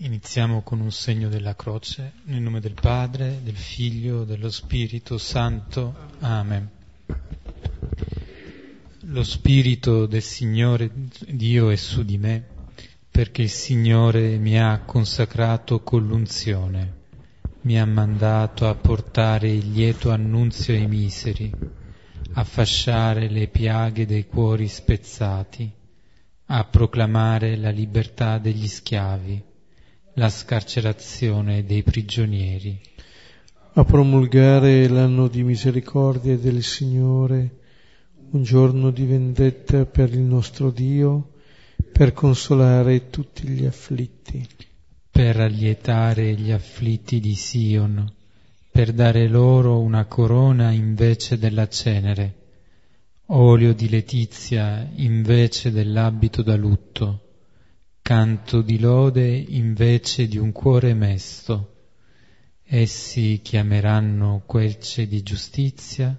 Iniziamo con un segno della croce, nel nome del Padre, del Figlio, dello Spirito Santo. Amen. Lo Spirito del Signore Dio è su di me, perché il Signore mi ha consacrato con l'unzione, mi ha mandato a portare il lieto annunzio ai miseri, a fasciare le piaghe dei cuori spezzati, a proclamare la libertà degli schiavi la scarcerazione dei prigionieri. A promulgare l'anno di misericordia del Signore, un giorno di vendetta per il nostro Dio, per consolare tutti gli afflitti. Per allietare gli afflitti di Sion, per dare loro una corona invece della cenere, olio di letizia invece dell'abito da lutto canto di lode invece di un cuore mesto. Essi chiameranno querce di giustizia,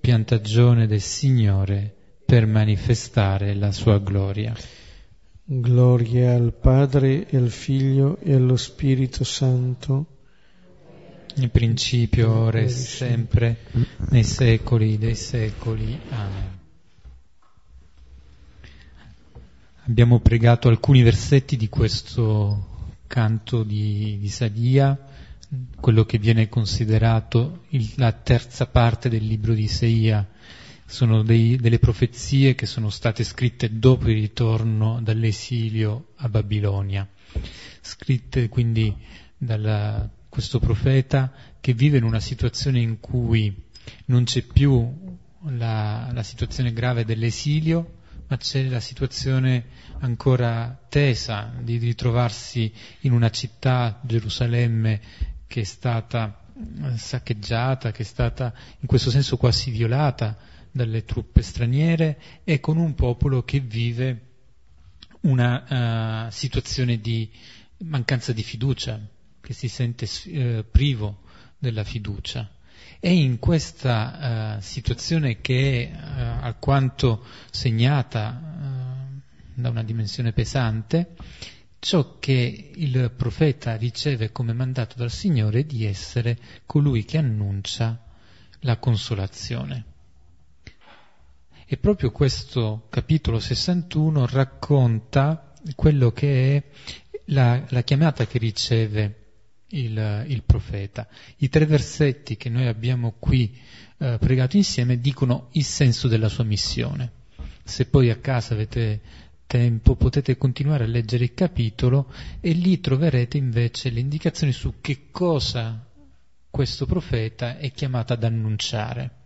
piantagione del Signore per manifestare la sua gloria. Gloria al Padre e al Figlio e allo Spirito Santo. In principio, ora e sempre, nei secoli dei secoli. Amen. Abbiamo pregato alcuni versetti di questo canto di, di Sadia, quello che viene considerato il, la terza parte del libro di Isaia. Sono dei, delle profezie che sono state scritte dopo il ritorno dall'esilio a Babilonia, scritte quindi da questo profeta che vive in una situazione in cui non c'è più la, la situazione grave dell'esilio, ma c'è la situazione ancora tesa di ritrovarsi in una città, Gerusalemme, che è stata eh, saccheggiata, che è stata in questo senso quasi violata dalle truppe straniere e con un popolo che vive una uh, situazione di mancanza di fiducia, che si sente uh, privo della fiducia. E in questa uh, situazione che è uh, alquanto segnata uh, da una dimensione pesante, ciò che il profeta riceve come mandato dal Signore di essere colui che annuncia la consolazione. E proprio questo capitolo 61 racconta quello che è la, la chiamata che riceve il, il, profeta. I tre versetti che noi abbiamo qui eh, pregato insieme dicono il senso della sua missione. Se poi a casa avete tempo potete continuare a leggere il capitolo e lì troverete invece le indicazioni su che cosa questo profeta è chiamato ad annunciare.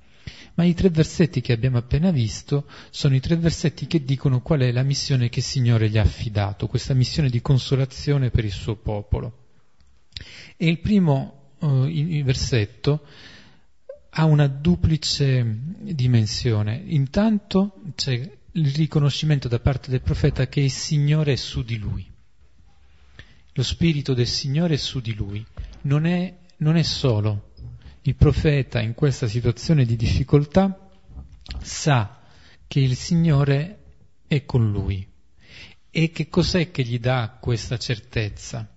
Ma i tre versetti che abbiamo appena visto sono i tre versetti che dicono qual è la missione che il Signore gli ha affidato, questa missione di consolazione per il suo popolo. E il primo uh, versetto ha una duplice dimensione. Intanto c'è il riconoscimento da parte del profeta che il Signore è su di lui. Lo spirito del Signore è su di lui. Non è, non è solo. Il profeta in questa situazione di difficoltà sa che il Signore è con lui. E che cos'è che gli dà questa certezza?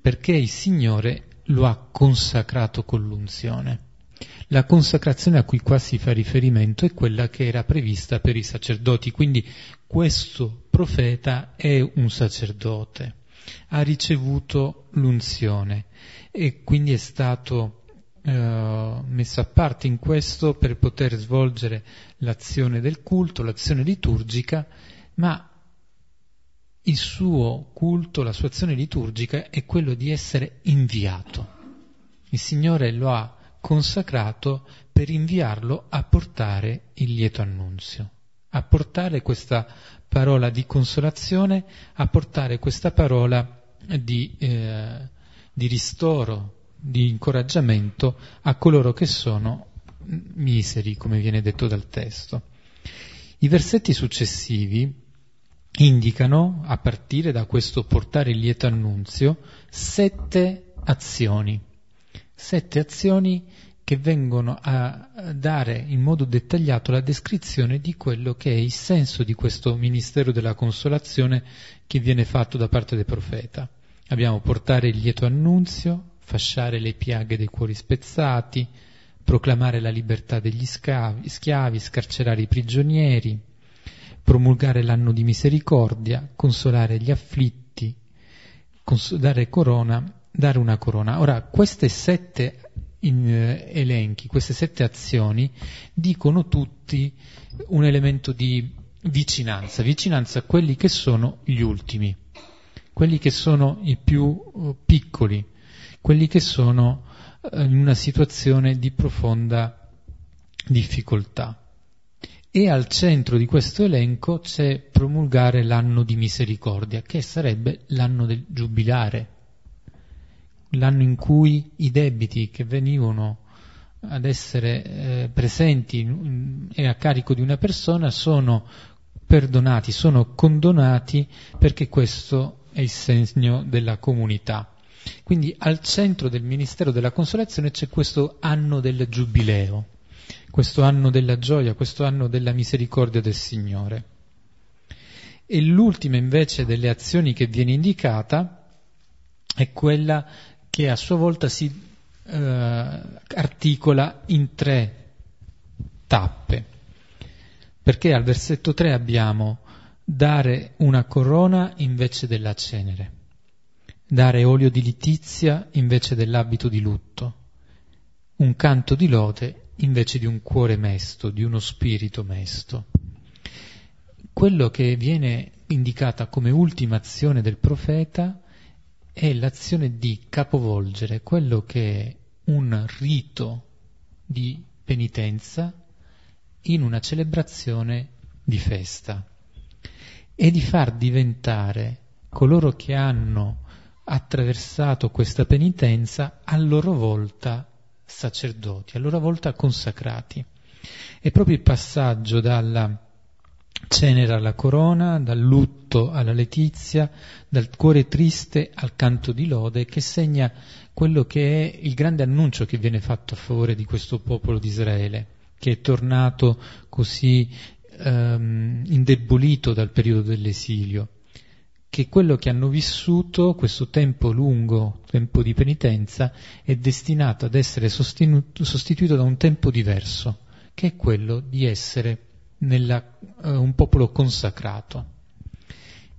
Perché il Signore lo ha consacrato con l'unzione. La consacrazione a cui qua si fa riferimento è quella che era prevista per i sacerdoti, quindi questo profeta è un sacerdote, ha ricevuto l'unzione e quindi è stato eh, messo a parte in questo per poter svolgere l'azione del culto, l'azione liturgica, ma il suo culto, la sua azione liturgica è quello di essere inviato. Il Signore lo ha consacrato per inviarlo a portare il lieto annunzio, a portare questa parola di consolazione, a portare questa parola di, eh, di ristoro, di incoraggiamento a coloro che sono miseri, come viene detto dal testo. I versetti successivi indicano, a partire da questo portare il lieto annunzio, sette azioni, sette azioni che vengono a dare in modo dettagliato la descrizione di quello che è il senso di questo ministero della consolazione che viene fatto da parte del profeta. Abbiamo portare il lieto annunzio, fasciare le piaghe dei cuori spezzati, proclamare la libertà degli schiavi, schiavi scarcerare i prigionieri, promulgare l'anno di misericordia, consolare gli afflitti, dare, corona, dare una corona. Ora, queste sette in, eh, elenchi, queste sette azioni dicono tutti un elemento di vicinanza, vicinanza a quelli che sono gli ultimi, quelli che sono i più uh, piccoli, quelli che sono uh, in una situazione di profonda difficoltà. E al centro di questo elenco c'è promulgare l'anno di misericordia, che sarebbe l'anno del giubilare, l'anno in cui i debiti che venivano ad essere eh, presenti e a carico di una persona sono perdonati, sono condonati perché questo è il segno della comunità. Quindi al centro del Ministero della Consolazione c'è questo anno del Giubileo, questo anno della gioia, questo anno della misericordia del Signore. E l'ultima invece delle azioni che viene indicata è quella che a sua volta si eh, articola in tre tappe, perché al versetto 3 abbiamo dare una corona invece della cenere, dare olio di litizia invece dell'abito di lutto, un canto di lode invece di un cuore mesto, di uno spirito mesto. Quello che viene indicata come ultima azione del profeta è l'azione di capovolgere quello che è un rito di penitenza in una celebrazione di festa e di far diventare coloro che hanno attraversato questa penitenza a loro volta sacerdoti, a loro volta consacrati. È proprio il passaggio dalla cenere alla corona, dal lutto alla letizia, dal cuore triste al canto di lode, che segna quello che è il grande annuncio che viene fatto a favore di questo popolo di Israele, che è tornato così um, indebolito dal periodo dell'esilio, che quello che hanno vissuto, questo tempo lungo, tempo di penitenza, è destinato ad essere sostituito da un tempo diverso, che è quello di essere nella, uh, un popolo consacrato.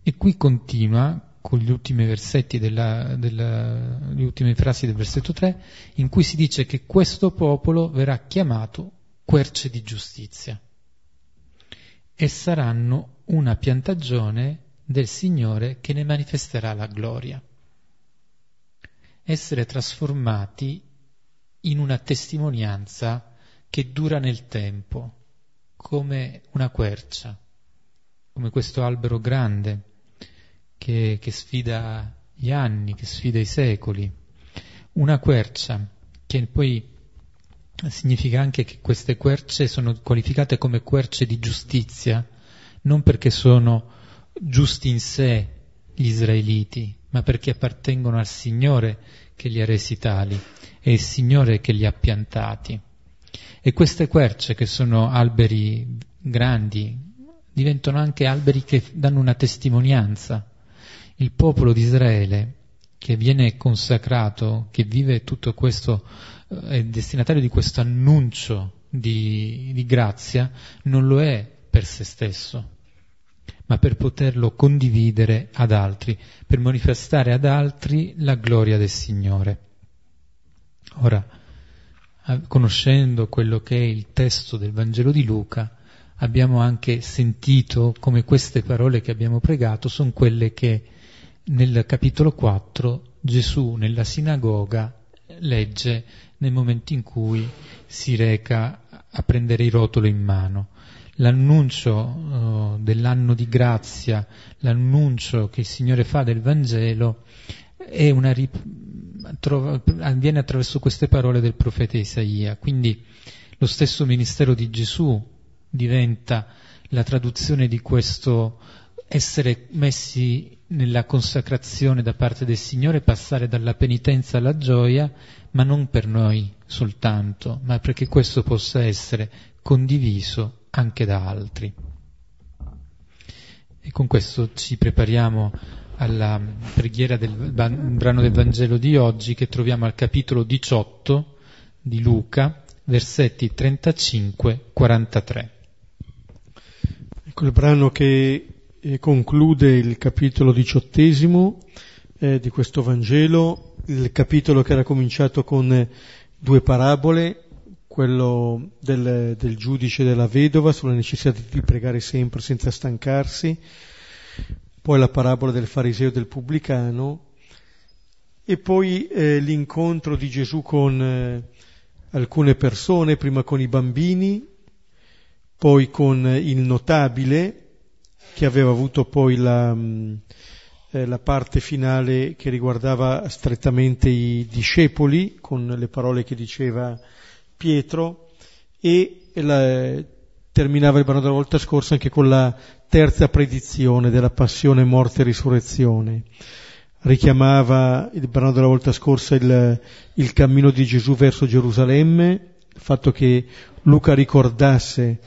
E qui continua con gli ultimi versetti della, della, le ultime frasi del versetto 3, in cui si dice che questo popolo verrà chiamato querce di giustizia e saranno una piantagione del Signore che ne manifesterà la gloria. Essere trasformati in una testimonianza che dura nel tempo, come una quercia, come questo albero grande che, che sfida gli anni, che sfida i secoli. Una quercia che poi significa anche che queste querce sono qualificate come querce di giustizia, non perché sono giusti in sé gli israeliti, ma perché appartengono al Signore che li ha resi tali, è il Signore che li ha piantati. E queste querce, che sono alberi grandi, diventano anche alberi che danno una testimonianza. Il popolo di Israele, che viene consacrato, che vive tutto questo, eh, è destinatario di questo annuncio di, di grazia, non lo è per se stesso, ma per poterlo condividere ad altri, per manifestare ad altri la gloria del Signore. Ora, conoscendo quello che è il testo del Vangelo di Luca, abbiamo anche sentito come queste parole che abbiamo pregato sono quelle che nel capitolo 4 Gesù nella sinagoga legge nel momento in cui si reca a prendere i rotoli in mano. L'annuncio uh, dell'anno di grazia, l'annuncio che il Signore fa del Vangelo rip- trova, avviene attraverso queste parole del profeta Isaia. Quindi lo stesso ministero di Gesù diventa la traduzione di questo essere messi nella consacrazione da parte del Signore, passare dalla penitenza alla gioia, ma non per noi soltanto, ma perché questo possa essere condiviso anche da altri. E con questo ci prepariamo alla preghiera del brano del Vangelo di oggi che troviamo al capitolo 18 di Luca, versetti 35-43. Ecco il brano che eh, conclude il capitolo diciottesimo eh, di questo Vangelo, il capitolo che era cominciato con eh, due parabole, quello del, del giudice e della vedova sulla necessità di pregare sempre senza stancarsi, poi la parabola del fariseo e del pubblicano e poi eh, l'incontro di Gesù con eh, alcune persone, prima con i bambini, poi con il notabile che aveva avuto poi la, mm, eh, la parte finale che riguardava strettamente i discepoli, con le parole che diceva Pietro, e la, terminava il brano della volta scorsa anche con la terza predizione della passione, morte e risurrezione. Richiamava il brano della volta scorsa il, il cammino di Gesù verso Gerusalemme, il fatto che Luca ricordasse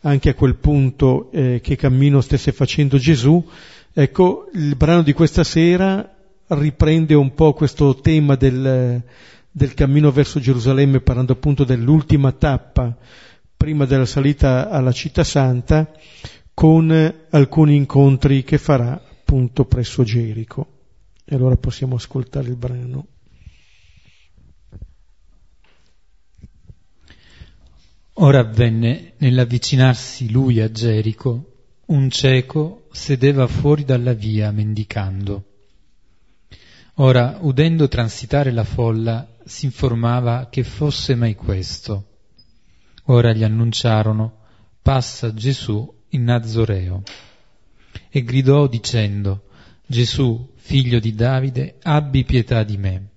anche a quel punto eh, che cammino stesse facendo Gesù, ecco, il brano di questa sera riprende un po' questo tema del, del cammino verso Gerusalemme, parlando appunto dell'ultima tappa prima della salita alla città santa, con alcuni incontri che farà appunto presso Gerico. E allora possiamo ascoltare il brano. Ora avvenne nell'avvicinarsi lui a Gerico, un cieco sedeva fuori dalla via mendicando. Ora, udendo transitare la folla, si informava che fosse mai questo. Ora gli annunciarono, passa Gesù in Nazoreo. E gridò dicendo, Gesù, figlio di Davide, abbi pietà di me.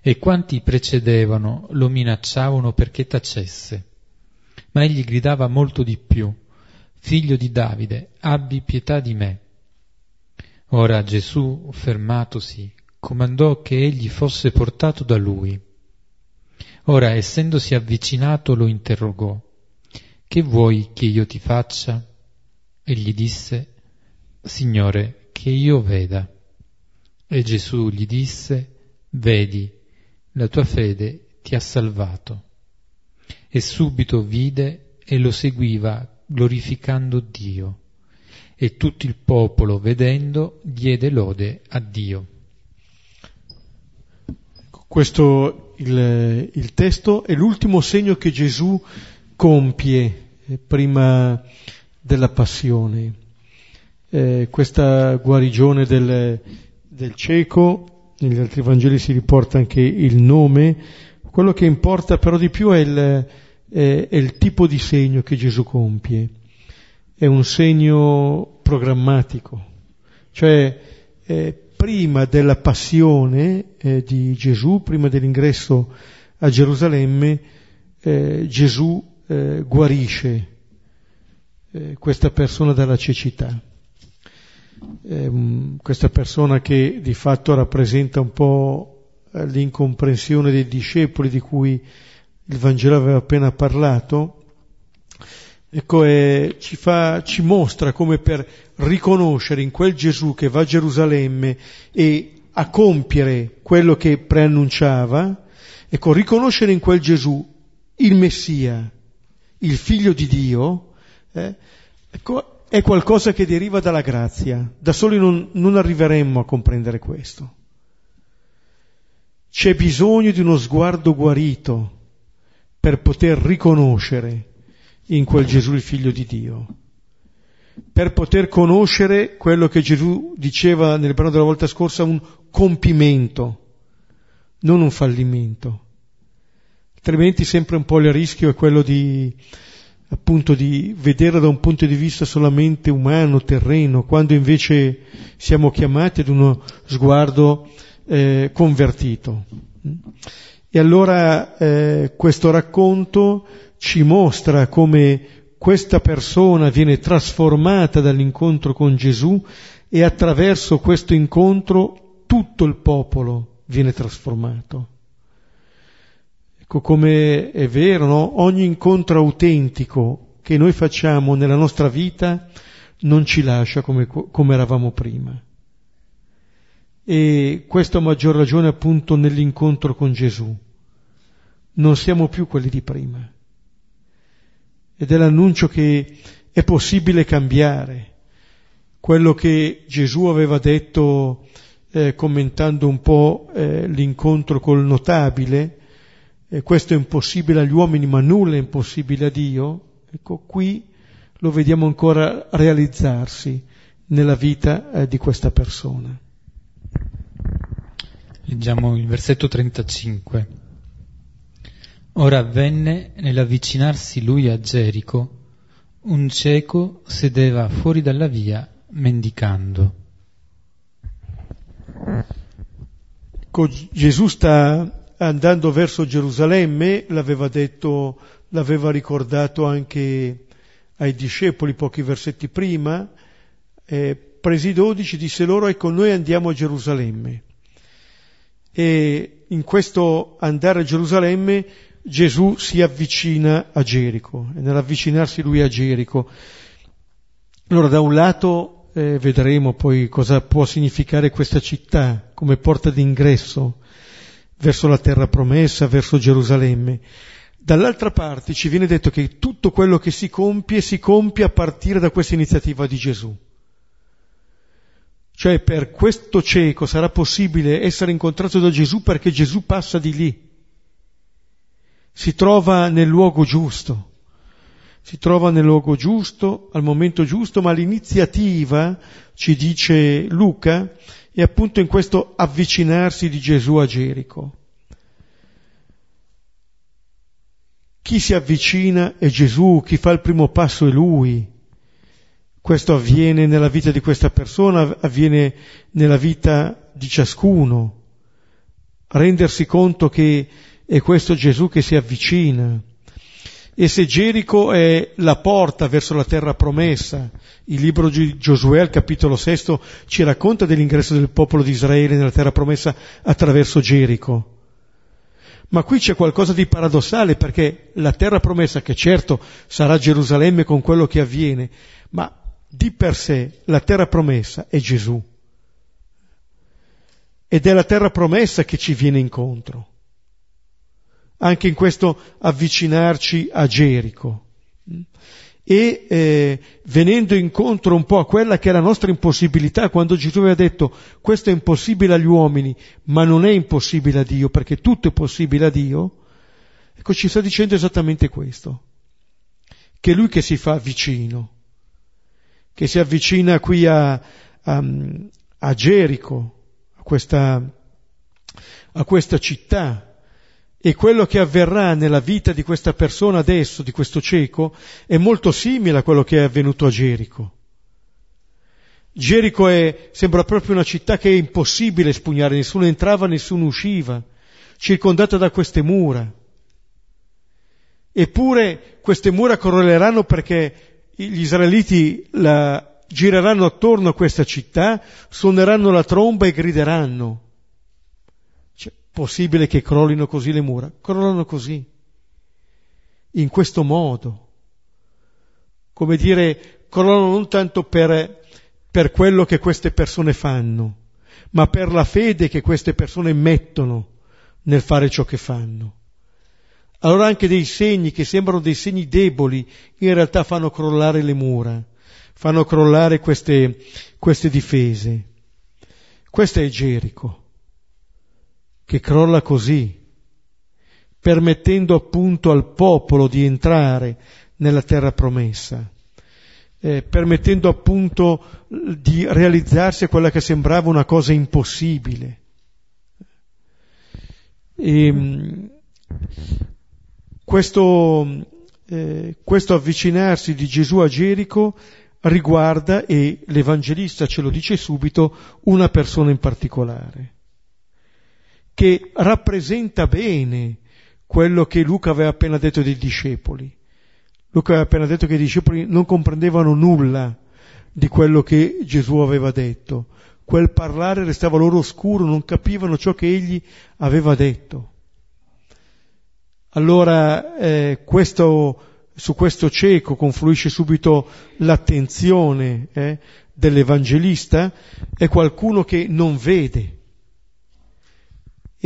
E quanti precedevano lo minacciavano perché tacesse ma egli gridava molto di più, Figlio di Davide, abbi pietà di me. Ora Gesù, fermatosi, comandò che egli fosse portato da lui. Ora, essendosi avvicinato, lo interrogò, Che vuoi che io ti faccia? E gli disse, Signore, che io veda. E Gesù gli disse, Vedi, la tua fede ti ha salvato e subito vide e lo seguiva glorificando Dio. E tutto il popolo, vedendo, diede lode a Dio. Questo il, il testo è l'ultimo segno che Gesù compie eh, prima della passione. Eh, questa guarigione del, del cieco, negli altri Vangeli si riporta anche il nome, quello che importa però di più è il, è, il tipo di segno che Gesù compie. È un segno programmatico, cioè eh, prima della passione eh, di Gesù, prima dell'ingresso a Gerusalemme, eh, Gesù eh, guarisce eh, questa persona dalla cecità. questa persona che di fatto rappresenta un po' l'incomprensione dei discepoli di cui il Vangelo aveva appena parlato, ecco, è, ci, fa, ci mostra come per riconoscere in quel Gesù che va a Gerusalemme e a compiere quello che preannunciava, ecco, riconoscere in quel Gesù il Messia, il figlio di Dio, eh, ecco, è qualcosa che deriva dalla grazia. Da soli non, non arriveremmo a comprendere questo. C'è bisogno di uno sguardo guarito per poter riconoscere in quel Gesù il figlio di Dio, per poter conoscere quello che Gesù diceva nel brano della volta scorsa, un compimento, non un fallimento. Altrimenti sempre un po' il rischio è quello di appunto di vederla da un punto di vista solamente umano, terreno, quando invece siamo chiamati ad uno sguardo eh, convertito. E allora eh, questo racconto ci mostra come questa persona viene trasformata dall'incontro con Gesù e attraverso questo incontro tutto il popolo viene trasformato. Ecco come è vero, no? ogni incontro autentico che noi facciamo nella nostra vita non ci lascia come, come eravamo prima e questo a maggior ragione appunto nell'incontro con Gesù. Non siamo più quelli di prima. Ed è l'annuncio che è possibile cambiare. Quello che Gesù aveva detto eh, commentando un po' eh, l'incontro col notabile, eh, questo è impossibile agli uomini ma nulla è impossibile a Dio, ecco qui lo vediamo ancora realizzarsi nella vita eh, di questa persona. Leggiamo il versetto 35. Ora avvenne nell'avvicinarsi lui a Gerico, un cieco sedeva fuori dalla via mendicando. Gesù sta andando verso Gerusalemme, l'aveva detto, l'aveva ricordato anche ai discepoli pochi versetti prima, eh, presi i dodici, disse loro, ecco noi andiamo a Gerusalemme. E in questo andare a Gerusalemme Gesù si avvicina a Gerico, e nell'avvicinarsi lui a Gerico. Allora da un lato eh, vedremo poi cosa può significare questa città come porta d'ingresso verso la terra promessa, verso Gerusalemme. Dall'altra parte ci viene detto che tutto quello che si compie si compie a partire da questa iniziativa di Gesù. Cioè per questo cieco sarà possibile essere incontrato da Gesù perché Gesù passa di lì. Si trova nel luogo giusto. Si trova nel luogo giusto, al momento giusto, ma l'iniziativa, ci dice Luca, è appunto in questo avvicinarsi di Gesù a Gerico. Chi si avvicina è Gesù, chi fa il primo passo è Lui. Questo avviene nella vita di questa persona, avviene nella vita di ciascuno. Rendersi conto che è questo Gesù che si avvicina. E se Gerico è la porta verso la terra promessa, il libro di Giosuè, al capitolo sesto, ci racconta dell'ingresso del popolo di Israele nella terra promessa attraverso Gerico. Ma qui c'è qualcosa di paradossale perché la terra promessa, che certo sarà Gerusalemme con quello che avviene, ma di per sé la terra promessa è Gesù. Ed è la terra promessa che ci viene incontro. Anche in questo avvicinarci a Gerico. E eh, venendo incontro un po' a quella che è la nostra impossibilità, quando Gesù aveva detto questo è impossibile agli uomini, ma non è impossibile a Dio, perché tutto è possibile a Dio, ecco ci sta dicendo esattamente questo, che lui che si fa vicino, che si avvicina qui a, a, a Gerico, a questa, a questa città, e quello che avverrà nella vita di questa persona adesso, di questo cieco, è molto simile a quello che è avvenuto a Gerico. Gerico è, sembra proprio una città che è impossibile espugnare, nessuno entrava, nessuno usciva, circondata da queste mura. Eppure queste mura crolleranno perché gli israeliti la gireranno attorno a questa città, suoneranno la tromba e grideranno possibile che crollino così le mura? Crollano così, in questo modo. Come dire, crollano non tanto per, per quello che queste persone fanno, ma per la fede che queste persone mettono nel fare ciò che fanno. Allora anche dei segni che sembrano dei segni deboli, in realtà fanno crollare le mura, fanno crollare queste, queste difese. Questo è Gerico che crolla così, permettendo appunto al popolo di entrare nella terra promessa, eh, permettendo appunto di realizzarsi quella che sembrava una cosa impossibile. E, ehm, questo, eh, questo avvicinarsi di Gesù a Gerico riguarda, e l'Evangelista ce lo dice subito, una persona in particolare che rappresenta bene quello che Luca aveva appena detto dei discepoli. Luca aveva appena detto che i discepoli non comprendevano nulla di quello che Gesù aveva detto. Quel parlare restava loro oscuro, non capivano ciò che egli aveva detto. Allora eh, questo, su questo cieco confluisce subito l'attenzione eh, dell'Evangelista, è qualcuno che non vede,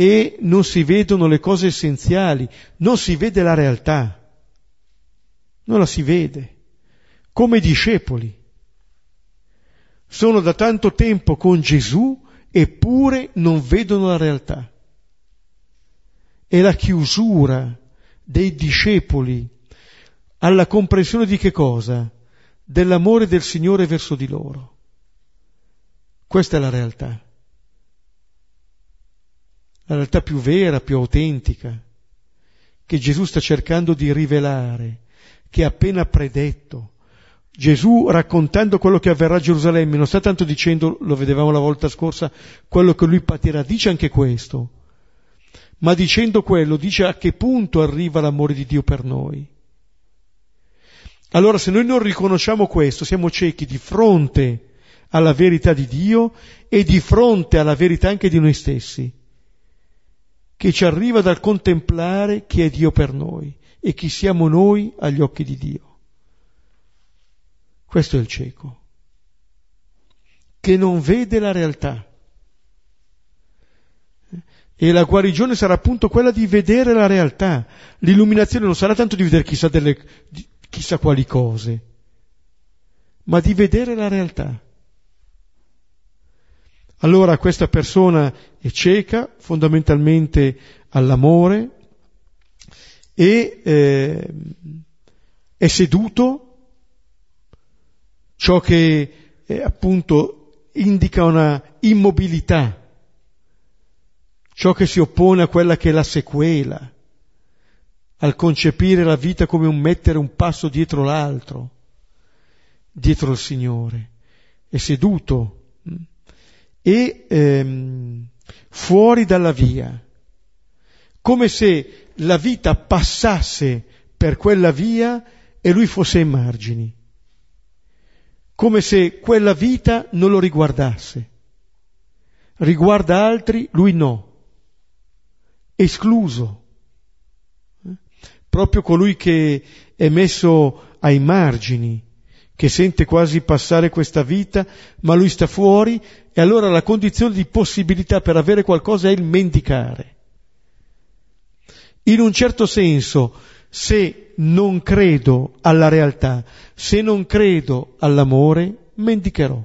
e non si vedono le cose essenziali, non si vede la realtà, non la si vede, come discepoli. Sono da tanto tempo con Gesù eppure non vedono la realtà. È la chiusura dei discepoli alla comprensione di che cosa? Dell'amore del Signore verso di loro. Questa è la realtà la realtà più vera, più autentica, che Gesù sta cercando di rivelare, che ha appena predetto. Gesù raccontando quello che avverrà a Gerusalemme, non sta tanto dicendo, lo vedevamo la volta scorsa, quello che lui patirà, dice anche questo, ma dicendo quello dice a che punto arriva l'amore di Dio per noi. Allora se noi non riconosciamo questo, siamo ciechi di fronte alla verità di Dio e di fronte alla verità anche di noi stessi che ci arriva dal contemplare chi è Dio per noi e chi siamo noi agli occhi di Dio. Questo è il cieco, che non vede la realtà. E la guarigione sarà appunto quella di vedere la realtà. L'illuminazione non sarà tanto di vedere chissà, delle, chissà quali cose, ma di vedere la realtà. Allora questa persona è cieca fondamentalmente all'amore e eh, è seduto, ciò che eh, appunto indica una immobilità, ciò che si oppone a quella che è la sequela, al concepire la vita come un mettere un passo dietro l'altro, dietro il Signore, è seduto e ehm, fuori dalla via, come se la vita passasse per quella via e lui fosse ai margini, come se quella vita non lo riguardasse. Riguarda altri, lui no, escluso. Proprio colui che è messo ai margini, che sente quasi passare questa vita, ma lui sta fuori e allora la condizione di possibilità per avere qualcosa è il mendicare. In un certo senso, se non credo alla realtà, se non credo all'amore, mendicherò.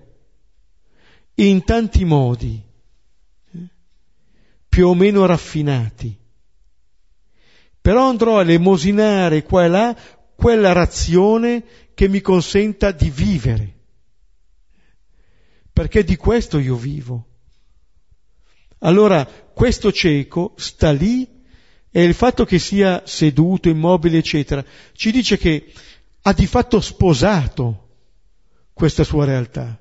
In tanti modi, più o meno raffinati. Però andrò a elemosinare qua e là quella razione che mi consenta di vivere, perché di questo io vivo. Allora questo cieco sta lì e il fatto che sia seduto, immobile, eccetera, ci dice che ha di fatto sposato questa sua realtà.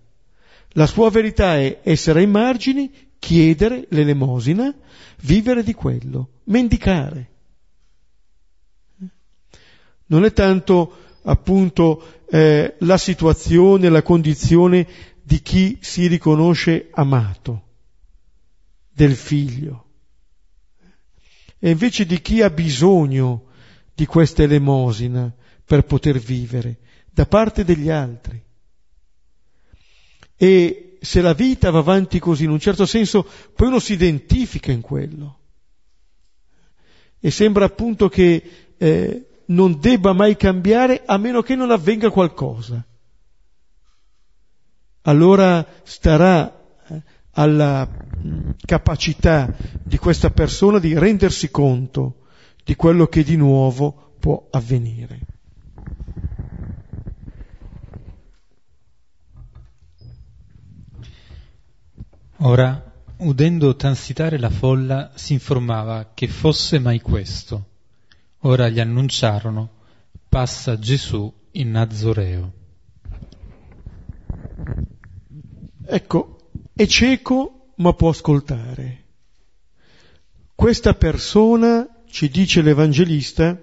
La sua verità è essere ai margini, chiedere l'elemosina, vivere di quello, mendicare. Non è tanto appunto eh, la situazione, la condizione di chi si riconosce amato, del figlio, e invece di chi ha bisogno di questa elemosina per poter vivere, da parte degli altri. E se la vita va avanti così, in un certo senso, poi uno si identifica in quello. E sembra appunto che eh, non debba mai cambiare a meno che non avvenga qualcosa. Allora starà eh, alla mm, capacità di questa persona di rendersi conto di quello che di nuovo può avvenire. Ora, udendo transitare la folla, si informava che fosse mai questo Ora gli annunciarono, passa Gesù in Nazoreo. Ecco, è cieco ma può ascoltare. Questa persona, ci dice l'Evangelista,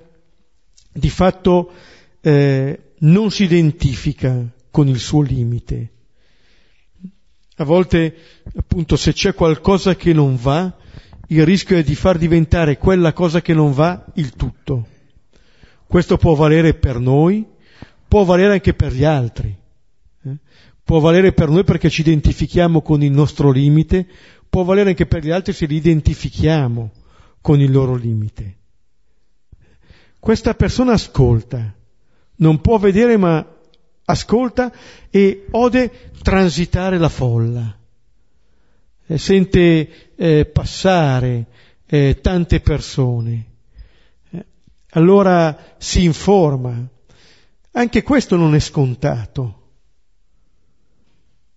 di fatto eh, non si identifica con il suo limite. A volte, appunto, se c'è qualcosa che non va, il rischio è di far diventare quella cosa che non va il tutto. Questo può valere per noi, può valere anche per gli altri. Eh? Può valere per noi perché ci identifichiamo con il nostro limite, può valere anche per gli altri se li identifichiamo con il loro limite. Questa persona ascolta, non può vedere ma ascolta e ode transitare la folla, sente eh, passare eh, tante persone, eh, allora si informa. Anche questo non è scontato.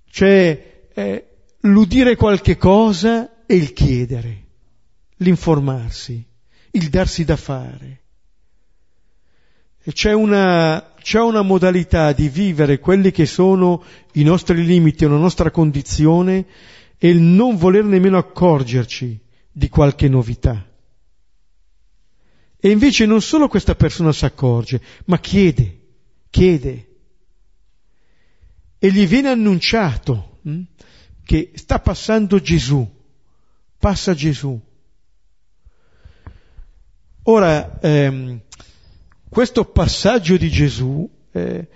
Cioè eh, l'udire qualche cosa e il chiedere, l'informarsi, il darsi da fare. C'è una, c'è una modalità di vivere quelli che sono i nostri limiti la nostra condizione e il non voler nemmeno accorgerci di qualche novità. E invece non solo questa persona si accorge, ma chiede, chiede. E gli viene annunciato hm, che sta passando Gesù, passa Gesù. Ora, ehm, questo passaggio di Gesù, eh,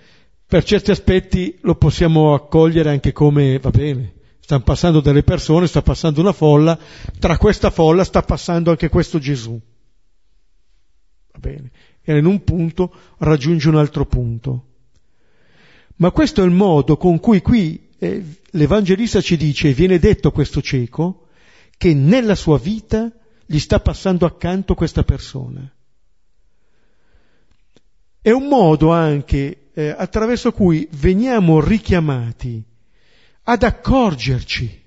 per certi aspetti lo possiamo accogliere anche come, va bene, stanno passando delle persone, sta passando una folla, tra questa folla sta passando anche questo Gesù. Va bene, e in un punto raggiunge un altro punto. Ma questo è il modo con cui qui eh, l'Evangelista ci dice, viene detto a questo cieco, che nella sua vita gli sta passando accanto questa persona. È un modo anche eh, attraverso cui veniamo richiamati ad accorgerci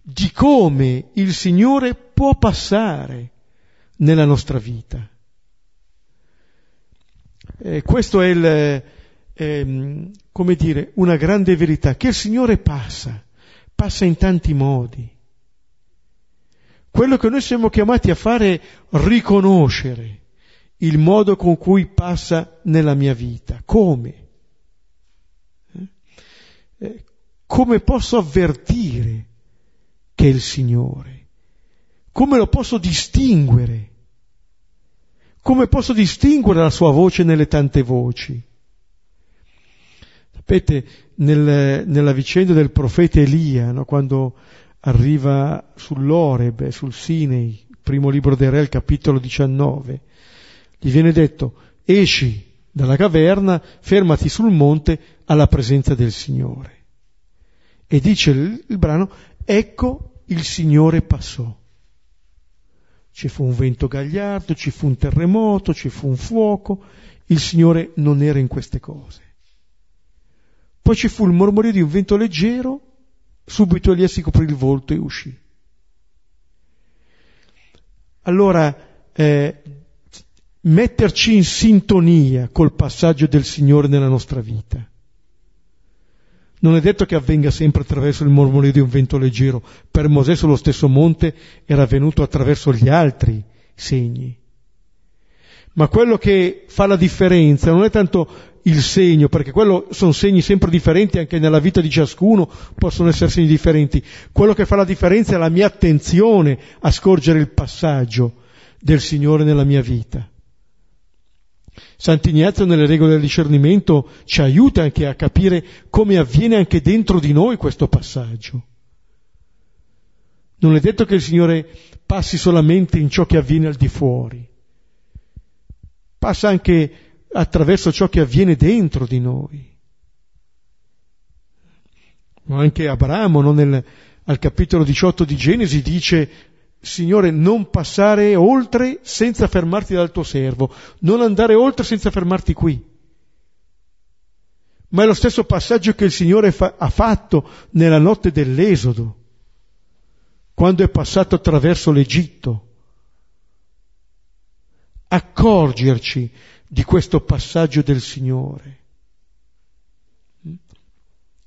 di come il Signore può passare nella nostra vita. Eh, questo è il, eh, come dire, una grande verità, che il Signore passa, passa in tanti modi. Quello che noi siamo chiamati a fare è riconoscere il modo con cui passa nella mia vita. Come? Eh? eh come posso avvertire che è il Signore? Come lo posso distinguere? Come posso distinguere la sua voce nelle tante voci? Sapete, nel, nella vicenda del profeta Elia, no, quando arriva sull'Oreb, sul Sinei, primo libro dei Re, il capitolo 19, gli viene detto, esci dalla caverna, fermati sul monte alla presenza del Signore. E dice il, il brano, ecco il Signore passò. Ci fu un vento gagliardo, ci fu un terremoto, ci fu un fuoco, il Signore non era in queste cose. Poi ci fu il mormorio di un vento leggero, subito Elia si coprì il volto e uscì. Allora, eh, metterci in sintonia col passaggio del Signore nella nostra vita non è detto che avvenga sempre attraverso il mormorio di un vento leggero. Per Mosè sullo stesso monte era avvenuto attraverso gli altri segni. Ma quello che fa la differenza non è tanto il segno, perché quello sono segni sempre differenti, anche nella vita di ciascuno possono essere segni differenti. Quello che fa la differenza è la mia attenzione a scorgere il passaggio del Signore nella mia vita. Sant'Ignazio nelle regole del discernimento ci aiuta anche a capire come avviene anche dentro di noi questo passaggio. Non è detto che il Signore passi solamente in ciò che avviene al di fuori, passa anche attraverso ciò che avviene dentro di noi. Anche Abramo no, nel, al capitolo 18 di Genesi dice Signore, non passare oltre senza fermarti dal tuo servo, non andare oltre senza fermarti qui. Ma è lo stesso passaggio che il Signore fa- ha fatto nella notte dell'Esodo, quando è passato attraverso l'Egitto. Accorgerci di questo passaggio del Signore.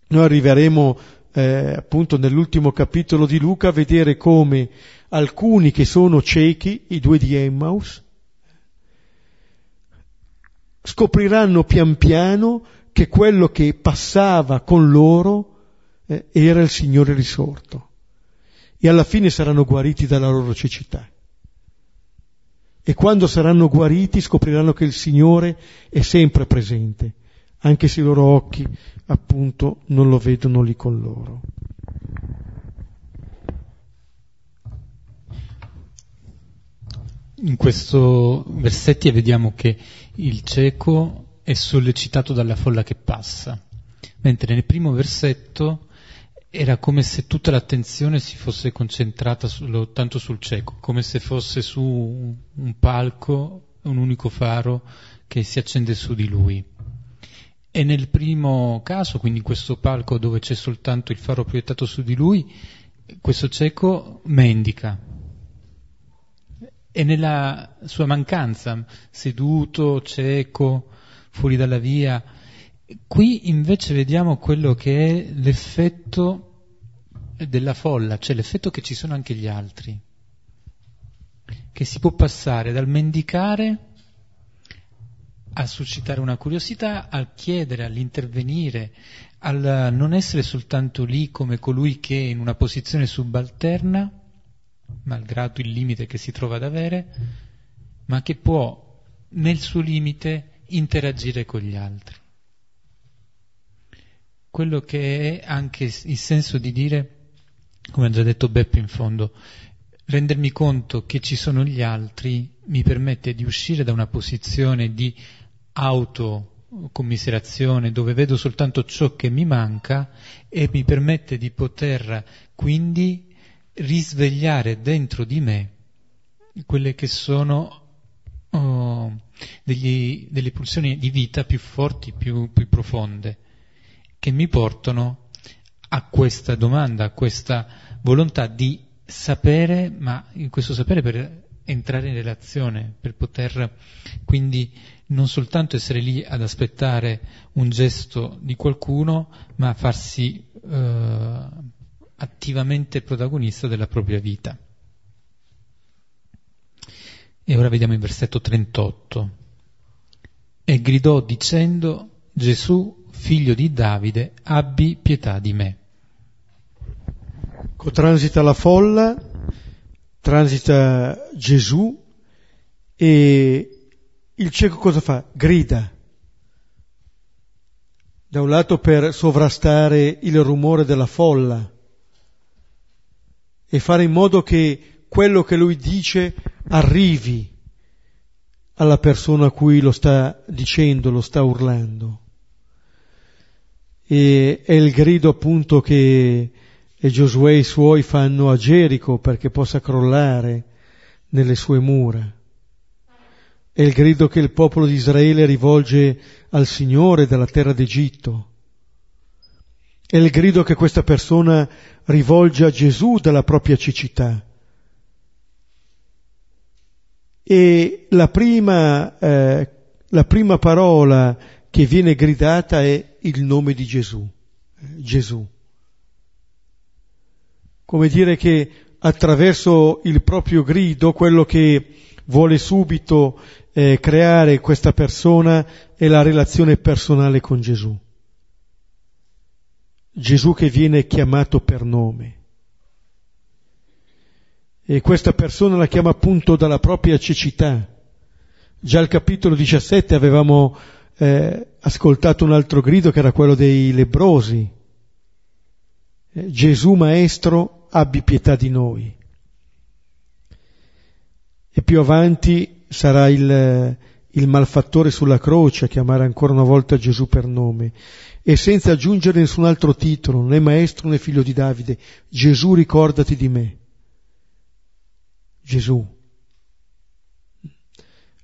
Noi arriveremo eh, appunto nell'ultimo capitolo di Luca vedere come alcuni che sono ciechi, i due di Emmaus, scopriranno pian piano che quello che passava con loro eh, era il Signore risorto e alla fine saranno guariti dalla loro cecità. E quando saranno guariti scopriranno che il Signore è sempre presente, anche se i loro occhi appunto non lo vedono lì con loro. In questo versetto vediamo che il cieco è sollecitato dalla folla che passa, mentre nel primo versetto era come se tutta l'attenzione si fosse concentrata solo, tanto sul cieco, come se fosse su un palco, un unico faro che si accende su di lui. E nel primo caso, quindi in questo palco dove c'è soltanto il faro proiettato su di lui, questo cieco mendica. E nella sua mancanza, seduto, cieco, fuori dalla via, qui invece vediamo quello che è l'effetto della folla, cioè l'effetto che ci sono anche gli altri, che si può passare dal mendicare a suscitare una curiosità, al chiedere, all'intervenire, al non essere soltanto lì come colui che è in una posizione subalterna, malgrado il limite che si trova ad avere, ma che può nel suo limite interagire con gli altri. Quello che è anche il senso di dire, come ha già detto Beppe in fondo, rendermi conto che ci sono gli altri mi permette di uscire da una posizione di autocommiserazione dove vedo soltanto ciò che mi manca e mi permette di poter quindi risvegliare dentro di me quelle che sono oh, degli, delle pulsioni di vita più forti, più, più profonde, che mi portano a questa domanda, a questa volontà di sapere, ma in questo sapere per entrare in relazione, per poter quindi non soltanto essere lì ad aspettare un gesto di qualcuno, ma farsi eh, attivamente protagonista della propria vita. E ora vediamo il versetto 38. E gridò dicendo, Gesù, figlio di Davide, abbi pietà di me. Transita la folla, transita Gesù e il cieco cosa fa? Grida. Da un lato per sovrastare il rumore della folla e fare in modo che quello che lui dice arrivi alla persona a cui lo sta dicendo, lo sta urlando. E è il grido appunto che Giosuè e i suoi fanno a Gerico perché possa crollare nelle sue mura. È il grido che il popolo di Israele rivolge al Signore dalla terra d'Egitto. È il grido che questa persona rivolge a Gesù dalla propria cecità. E la prima, eh, la prima parola che viene gridata è il nome di Gesù. Gesù. Come dire che attraverso il proprio grido quello che vuole subito eh, creare questa persona è la relazione personale con Gesù. Gesù che viene chiamato per nome. E questa persona la chiama appunto dalla propria cecità. Già al capitolo 17 avevamo eh, ascoltato un altro grido che era quello dei lebrosi. Eh, Gesù Maestro, abbi pietà di noi. E più avanti sarà il, il malfattore sulla croce a chiamare ancora una volta Gesù per nome e senza aggiungere nessun altro titolo, né maestro né figlio di Davide, Gesù ricordati di me. Gesù.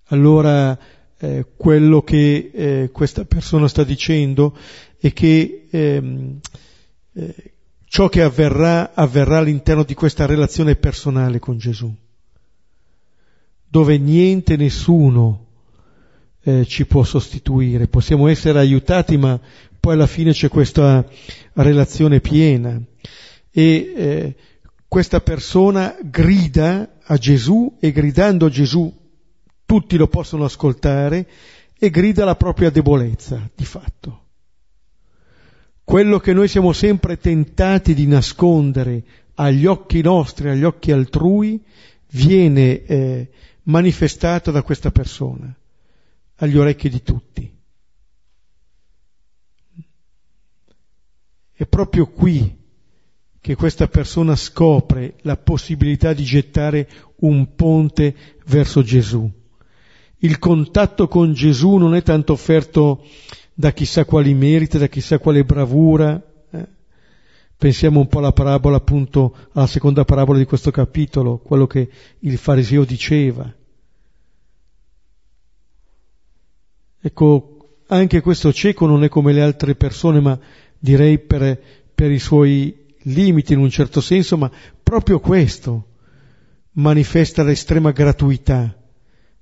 Allora eh, quello che eh, questa persona sta dicendo è che ehm, eh, ciò che avverrà avverrà all'interno di questa relazione personale con Gesù dove niente, nessuno eh, ci può sostituire. Possiamo essere aiutati, ma poi alla fine c'è questa relazione piena. E eh, questa persona grida a Gesù e gridando a Gesù tutti lo possono ascoltare e grida la propria debolezza, di fatto. Quello che noi siamo sempre tentati di nascondere agli occhi nostri, agli occhi altrui, viene eh, manifestato da questa persona agli orecchi di tutti. È proprio qui che questa persona scopre la possibilità di gettare un ponte verso Gesù. Il contatto con Gesù non è tanto offerto da chissà quali meriti, da chissà quale bravura. Eh? Pensiamo un po' alla parabola, appunto, alla seconda parabola di questo capitolo, quello che il fariseo diceva. Ecco, anche questo cieco non è come le altre persone, ma direi per, per i suoi limiti in un certo senso, ma proprio questo manifesta l'estrema gratuità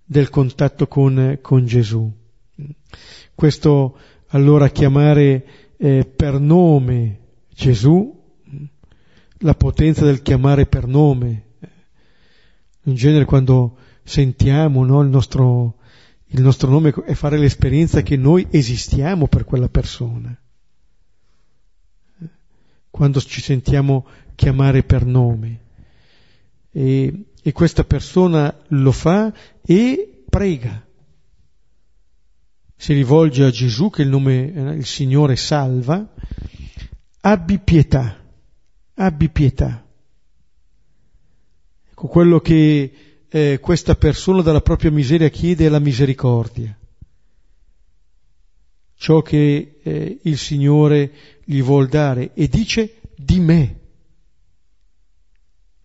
del contatto con, con Gesù. Questo allora chiamare eh, per nome Gesù, la potenza del chiamare per nome. In genere quando sentiamo no, il, nostro, il nostro nome è fare l'esperienza che noi esistiamo per quella persona quando ci sentiamo chiamare per nome. E, e questa persona lo fa e prega. Si rivolge a Gesù, che il nome, eh, il Signore salva, abbi pietà, abbi pietà. Ecco, quello che eh, questa persona dalla propria miseria chiede è la misericordia ciò che eh, il Signore gli vuol dare e dice di me.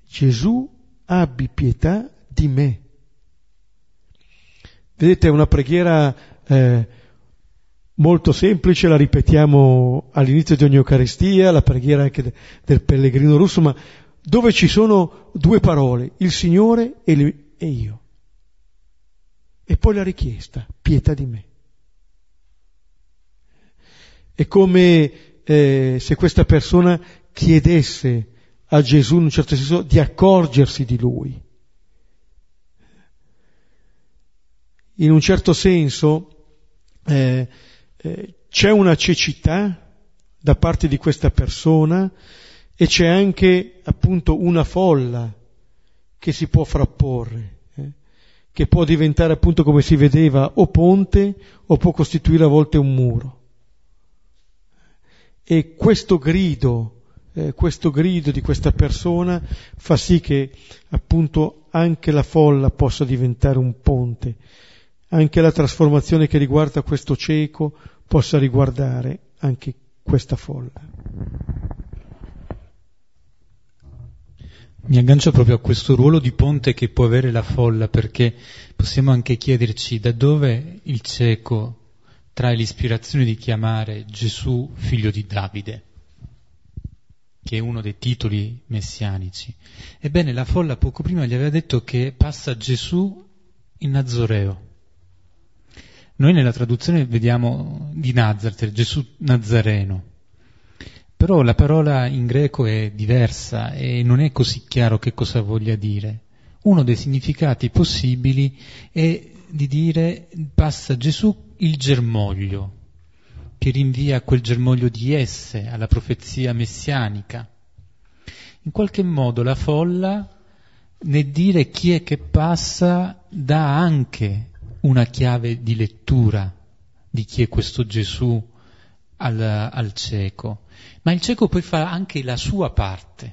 Gesù abbi pietà di me. Vedete, è una preghiera eh, molto semplice, la ripetiamo all'inizio di ogni Eucaristia, la preghiera anche de, del pellegrino russo, ma dove ci sono due parole, il Signore e, lui, e io. E poi la richiesta, pietà di me. È come eh, se questa persona chiedesse a Gesù in un certo senso di accorgersi di lui. In un certo senso eh, eh, c'è una cecità da parte di questa persona e c'è anche appunto una folla che si può frapporre, eh, che può diventare appunto come si vedeva o ponte o può costituire a volte un muro. E questo grido, eh, questo grido di questa persona fa sì che appunto anche la folla possa diventare un ponte, anche la trasformazione che riguarda questo cieco possa riguardare anche questa folla. Mi aggancio proprio a questo ruolo di ponte che può avere la folla, perché possiamo anche chiederci da dove il cieco trae l'ispirazione di chiamare Gesù figlio di Davide, che è uno dei titoli messianici. Ebbene, la folla poco prima gli aveva detto che passa Gesù in Nazoreo. Noi nella traduzione vediamo di Nazareth, Gesù Nazareno. Però la parola in greco è diversa e non è così chiaro che cosa voglia dire. Uno dei significati possibili è di dire passa Gesù il germoglio, che rinvia a quel germoglio di esse, alla profezia messianica. In qualche modo la folla, nel dire chi è che passa, dà anche una chiave di lettura di chi è questo Gesù al, al cieco. Ma il cieco poi fa anche la sua parte,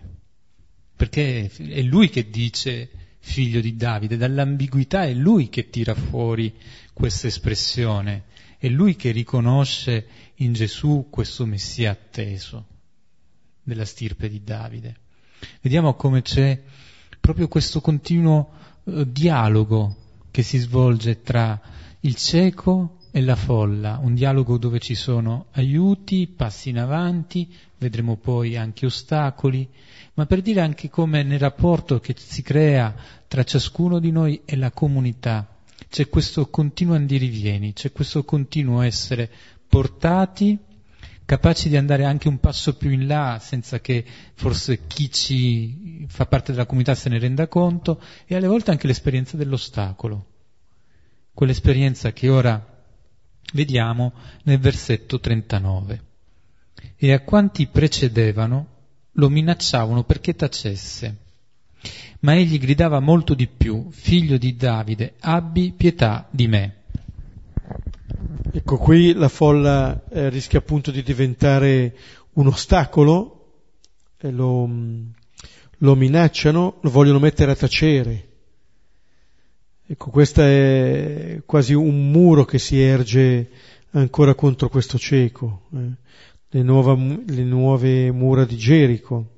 perché è lui che dice figlio di Davide, dall'ambiguità è lui che tira fuori questa espressione, è lui che riconosce in Gesù questo Messia atteso della stirpe di Davide. Vediamo come c'è proprio questo continuo eh, dialogo che si svolge tra il cieco e la folla, un dialogo dove ci sono aiuti, passi in avanti, vedremo poi anche ostacoli, ma per dire anche come nel rapporto che si crea tra ciascuno di noi e la comunità c'è questo continuo andirivieni, c'è questo continuo essere portati, capaci di andare anche un passo più in là senza che forse chi ci fa parte della comunità se ne renda conto e alle volte anche l'esperienza dell'ostacolo, quell'esperienza che ora vediamo nel versetto 39. E a quanti precedevano lo minacciavano perché tacesse. Ma egli gridava molto di più, figlio di Davide, abbi pietà di me. Ecco, qui la folla eh, rischia appunto di diventare un ostacolo, e lo, lo minacciano, lo vogliono mettere a tacere. Ecco, questo è quasi un muro che si erge ancora contro questo cieco, eh? le, nuova, le, nuove mura di Gerico.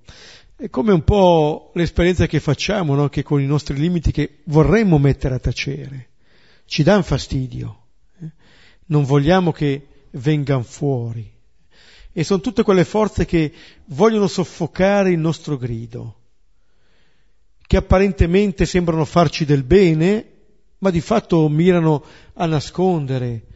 È come un po' l'esperienza che facciamo, no? che con i nostri limiti che vorremmo mettere a tacere, ci danno fastidio, eh? Non vogliamo che vengano fuori. E sono tutte quelle forze che vogliono soffocare il nostro grido, che apparentemente sembrano farci del bene, ma di fatto mirano a nascondere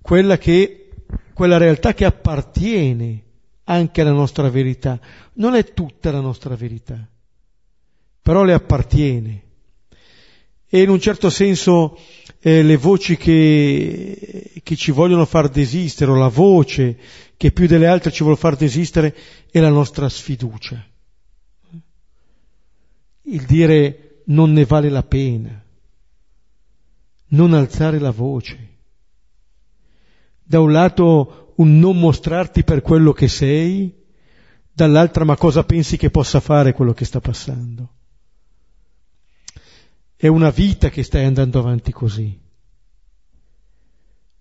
quella, che, quella realtà che appartiene anche alla nostra verità. Non è tutta la nostra verità, però le appartiene. E in un certo senso eh, le voci che, che ci vogliono far desistere, o la voce che più delle altre ci vuole far desistere, è la nostra sfiducia. Il dire non ne vale la pena, non alzare la voce. Da un lato un non mostrarti per quello che sei, dall'altra ma cosa pensi che possa fare quello che sta passando. È una vita che stai andando avanti così.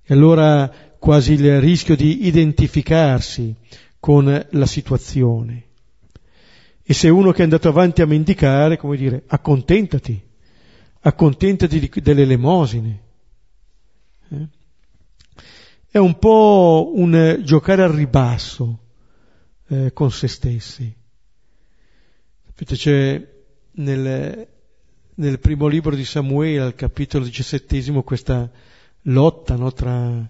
E allora quasi il rischio di identificarsi con la situazione. E se uno che è andato avanti a mendicare, come dire, accontentati, accontentati di, delle elemosine. Eh? È un po' un giocare al ribasso eh, con se stessi. Sapete, c'è nel, nel, primo libro di Samuele, al capitolo diciassettesimo, questa lotta no, tra,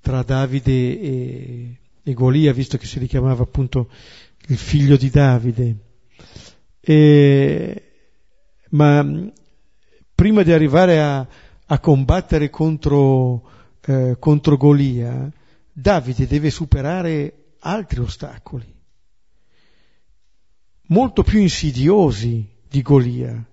tra, Davide e, e Golia, visto che si richiamava appunto il figlio di Davide. E, ma prima di arrivare a, a combattere contro, eh, contro Golia, Davide deve superare altri ostacoli, molto più insidiosi di Golia.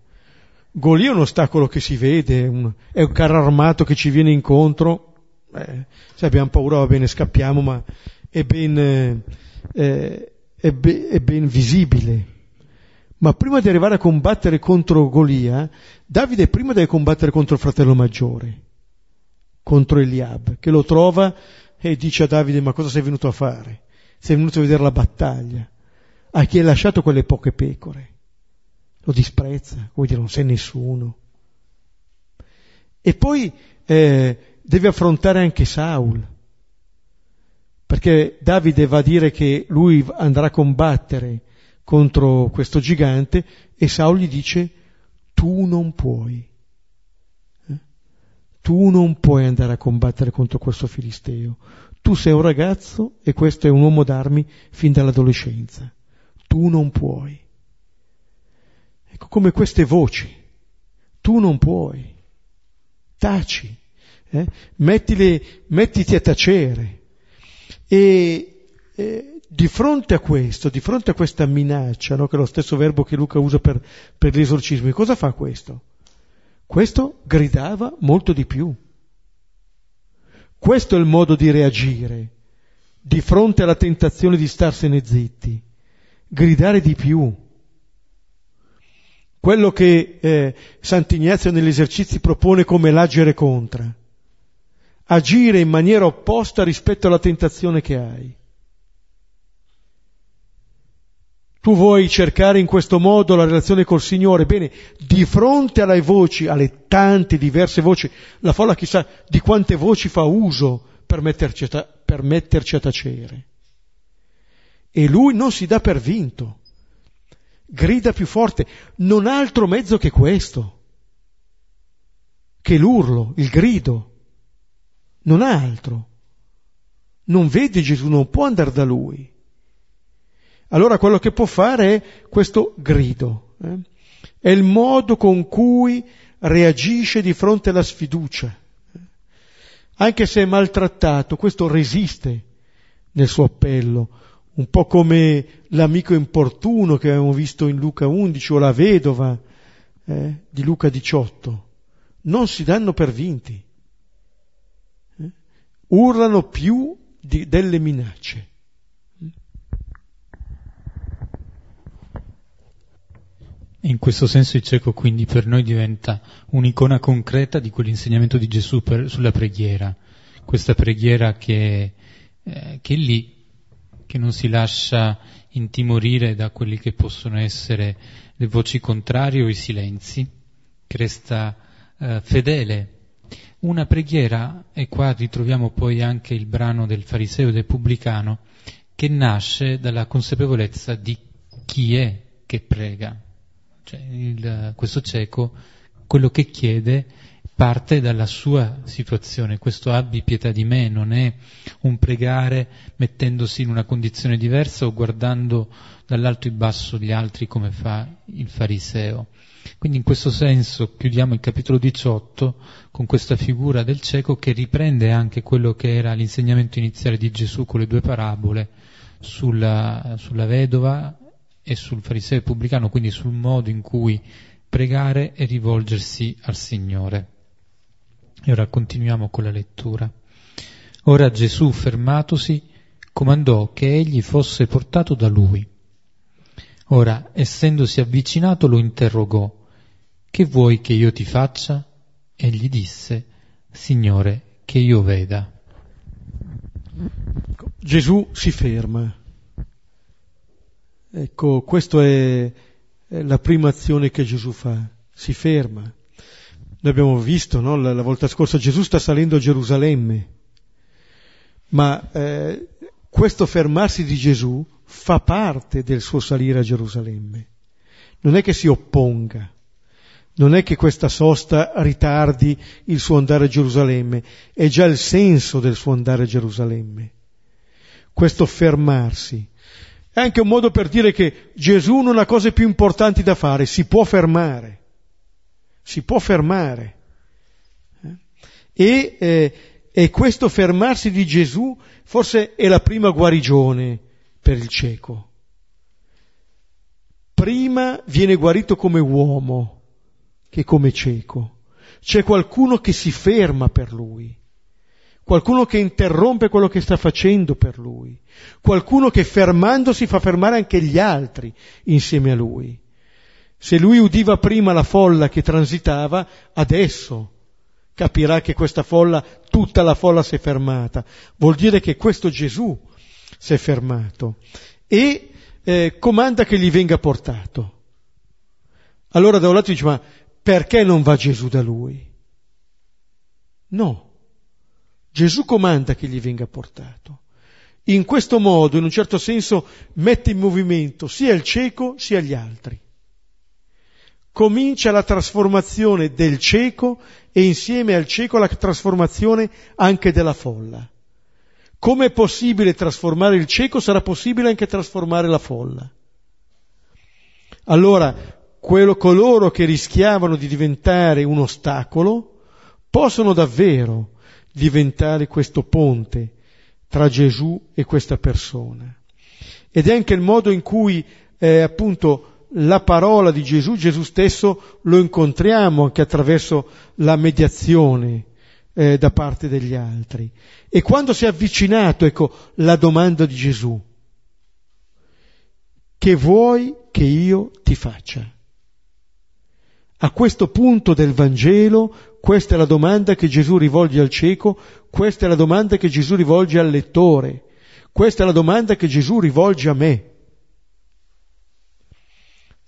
Golia è un ostacolo che si vede, un, è un carro armato che ci viene incontro, eh, se abbiamo paura va bene scappiamo, ma è ben, eh, è, be, è ben visibile. Ma prima di arrivare a combattere contro Golia, Davide prima deve combattere contro il fratello maggiore, contro Eliab, che lo trova e dice a Davide ma cosa sei venuto a fare? Sei venuto a vedere la battaglia. A chi hai lasciato quelle poche pecore? Lo disprezza, come dire non sei nessuno. E poi eh, deve affrontare anche Saul, perché Davide va a dire che lui andrà a combattere contro questo gigante e Saul gli dice tu non puoi. Eh? Tu non puoi andare a combattere contro questo filisteo. Tu sei un ragazzo e questo è un uomo d'armi fin dall'adolescenza. Tu non puoi. Come queste voci. Tu non puoi. Taci. Eh? Mettile, mettiti a tacere. E, e di fronte a questo, di fronte a questa minaccia, no, che è lo stesso verbo che Luca usa per, per gli esorcismi, cosa fa questo? Questo gridava molto di più. Questo è il modo di reagire di fronte alla tentazione di starsene zitti, gridare di più. Quello che eh, Sant'Ignazio negli esercizi propone come l'agere contra, agire in maniera opposta rispetto alla tentazione che hai. Tu vuoi cercare in questo modo la relazione col Signore? Bene, di fronte alle voci, alle tante diverse voci, la folla chissà di quante voci fa uso per metterci a, per metterci a tacere. E lui non si dà per vinto, grida più forte, non ha altro mezzo che questo, che l'urlo, il grido, non ha altro. Non vede Gesù, non può andare da lui allora quello che può fare è questo grido. Eh? È il modo con cui reagisce di fronte alla sfiducia. Anche se è maltrattato, questo resiste nel suo appello, un po' come l'amico importuno che abbiamo visto in Luca 11 o la vedova eh, di Luca 18. Non si danno per vinti. Eh? Urlano più di, delle minacce. In questo senso il cieco quindi per noi diventa un'icona concreta di quell'insegnamento di Gesù per, sulla preghiera, questa preghiera che, eh, che lì, che non si lascia intimorire da quelli che possono essere le voci contrarie o i silenzi, che resta eh, fedele. Una preghiera, e qua ritroviamo poi anche il brano del fariseo e del pubblicano, che nasce dalla consapevolezza di chi è che prega cioè, il, questo cieco, quello che chiede parte dalla sua situazione, questo abbi pietà di me, non è un pregare mettendosi in una condizione diversa o guardando dall'alto in basso gli altri come fa il fariseo. Quindi in questo senso chiudiamo il capitolo 18 con questa figura del cieco che riprende anche quello che era l'insegnamento iniziale di Gesù con le due parabole sulla, sulla vedova e sul fariseo pubblicano, quindi sul modo in cui pregare e rivolgersi al Signore. E ora continuiamo con la lettura. Ora Gesù, fermatosi, comandò che egli fosse portato da lui. Ora, essendosi avvicinato, lo interrogò, Che vuoi che io ti faccia? E gli disse, Signore, che io veda. Gesù si ferma Ecco, questa è, la prima azione che Gesù fa, si ferma. Noi abbiamo visto, no? la, la, volta scorsa, Gesù sta salendo a Gerusalemme, ma eh, questo fermarsi di Gesù fa parte del suo salire a Gerusalemme. Non è che si opponga, non è che questa sosta ritardi il suo andare a Gerusalemme, è già il senso del suo andare a Gerusalemme. Questo fermarsi, è anche un modo per dire che Gesù non ha cose più importanti da fare, si può fermare. Si può fermare. Eh? E, eh, e questo fermarsi di Gesù forse è la prima guarigione per il cieco. Prima viene guarito come uomo che come cieco. C'è qualcuno che si ferma per lui qualcuno che interrompe quello che sta facendo per lui, qualcuno che fermandosi fa fermare anche gli altri insieme a lui. Se lui udiva prima la folla che transitava, adesso capirà che questa folla, tutta la folla si è fermata. Vuol dire che questo Gesù si è fermato e eh, comanda che gli venga portato. Allora da un lato dice, ma perché non va Gesù da lui? No, Gesù comanda che gli venga portato. In questo modo, in un certo senso, mette in movimento sia il cieco sia gli altri. Comincia la trasformazione del cieco e insieme al cieco la trasformazione anche della folla. Come è possibile trasformare il cieco, sarà possibile anche trasformare la folla. Allora, quello, coloro che rischiavano di diventare un ostacolo possono davvero diventare questo ponte tra Gesù e questa persona. Ed è anche il modo in cui eh, appunto la parola di Gesù, Gesù stesso lo incontriamo anche attraverso la mediazione eh, da parte degli altri. E quando si è avvicinato, ecco la domanda di Gesù, che vuoi che io ti faccia? A questo punto del Vangelo, questa è la domanda che Gesù rivolge al cieco, questa è la domanda che Gesù rivolge al lettore, questa è la domanda che Gesù rivolge a me.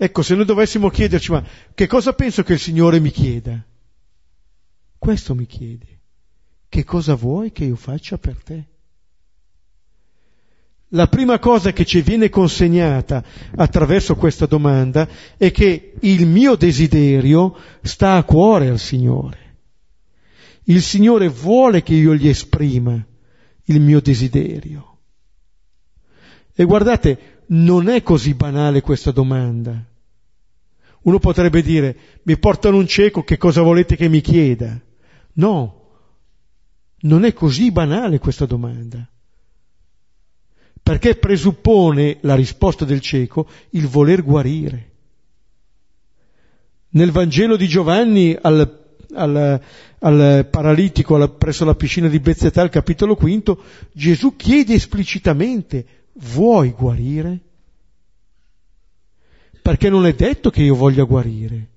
Ecco, se noi dovessimo chiederci, ma che cosa penso che il Signore mi chieda? Questo mi chiede. Che cosa vuoi che io faccia per te? La prima cosa che ci viene consegnata attraverso questa domanda è che il mio desiderio sta a cuore al Signore. Il Signore vuole che io gli esprima il mio desiderio. E guardate, non è così banale questa domanda. Uno potrebbe dire, mi portano un cieco, che cosa volete che mi chieda? No, non è così banale questa domanda perché presuppone la risposta del cieco il voler guarire. Nel Vangelo di Giovanni al, al, al paralitico alla, presso la piscina di Bezzetà, al capitolo quinto, Gesù chiede esplicitamente, vuoi guarire? Perché non è detto che io voglia guarire,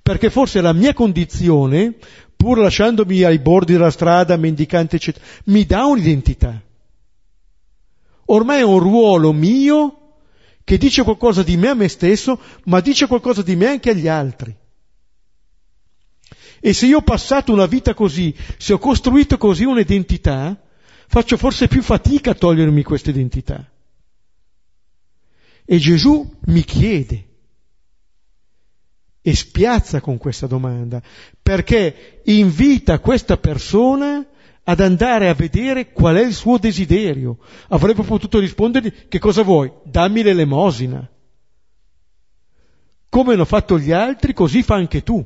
perché forse la mia condizione, pur lasciandomi ai bordi della strada, mendicante, eccetera, mi dà un'identità. Ormai è un ruolo mio che dice qualcosa di me a me stesso, ma dice qualcosa di me anche agli altri. E se io ho passato una vita così, se ho costruito così un'identità, faccio forse più fatica a togliermi questa identità. E Gesù mi chiede e spiazza con questa domanda, perché invita questa persona ad andare a vedere qual è il suo desiderio. Avrebbe potuto rispondergli che cosa vuoi? Dammi l'elemosina. Come hanno fatto gli altri, così fa anche tu.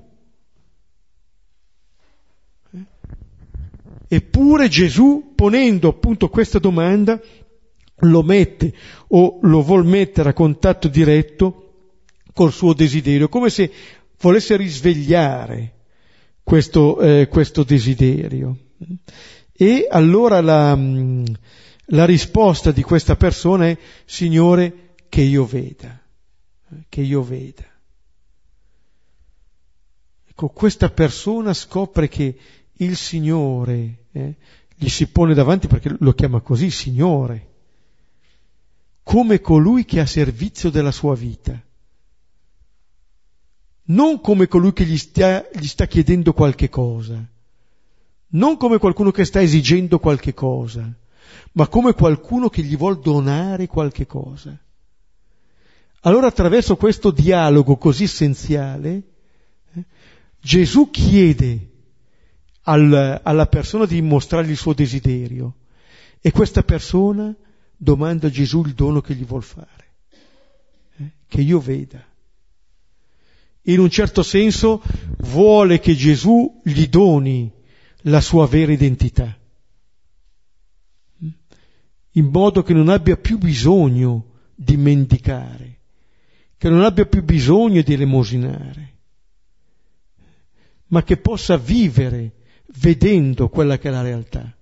Eh? Eppure Gesù, ponendo appunto questa domanda, lo mette o lo vuol mettere a contatto diretto col suo desiderio, come se volesse risvegliare questo, eh, questo desiderio. E allora la, la risposta di questa persona è Signore, che io veda, che io veda. Ecco, questa persona scopre che il Signore eh, gli si pone davanti perché lo chiama così, Signore, come colui che ha servizio della sua vita non come colui che gli sta, gli sta chiedendo qualche cosa, non come qualcuno che sta esigendo qualche cosa, ma come qualcuno che gli vuol donare qualche cosa. Allora attraverso questo dialogo così essenziale, eh, Gesù chiede al, alla persona di mostrargli il suo desiderio. E questa persona domanda a Gesù il dono che gli vuol fare, eh, che io veda in un certo senso vuole che Gesù gli doni la sua vera identità, in modo che non abbia più bisogno di mendicare, che non abbia più bisogno di elemosinare, ma che possa vivere vedendo quella che è la realtà.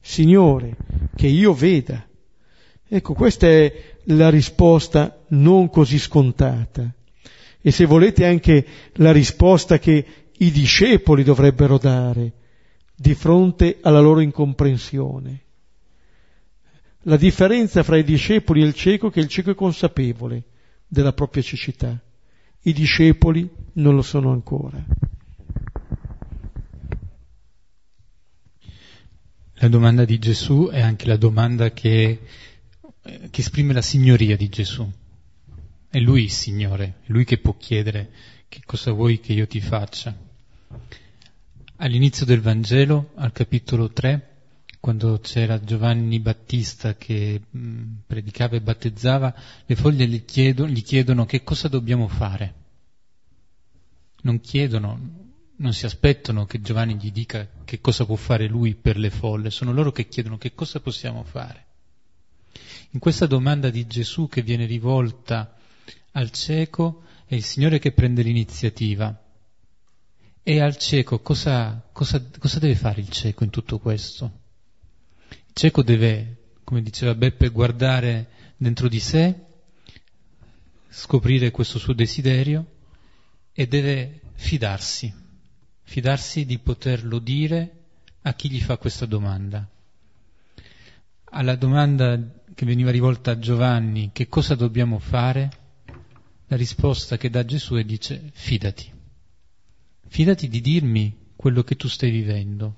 Signore, che io veda. Ecco, questa è la risposta non così scontata e se volete anche la risposta che i discepoli dovrebbero dare di fronte alla loro incomprensione. La differenza fra i discepoli e il cieco è che il cieco è consapevole della propria cecità, i discepoli non lo sono ancora. La domanda di Gesù è anche la domanda che, che esprime la signoria di Gesù. È Lui il Signore, è Lui che può chiedere che cosa vuoi che io ti faccia. All'inizio del Vangelo, al capitolo 3, quando c'era Giovanni Battista che predicava e battezzava, le foglie gli chiedono, gli chiedono che cosa dobbiamo fare. Non chiedono, non si aspettano che Giovanni gli dica che cosa può fare lui per le folle, sono loro che chiedono che cosa possiamo fare. In questa domanda di Gesù che viene rivolta al cieco è il Signore che prende l'iniziativa. E al cieco cosa, cosa, cosa deve fare il cieco in tutto questo? Il cieco deve, come diceva Beppe, guardare dentro di sé, scoprire questo suo desiderio e deve fidarsi, fidarsi di poterlo dire a chi gli fa questa domanda. Alla domanda che veniva rivolta a Giovanni, che cosa dobbiamo fare? La risposta che dà Gesù e dice fidati, fidati di dirmi quello che tu stai vivendo.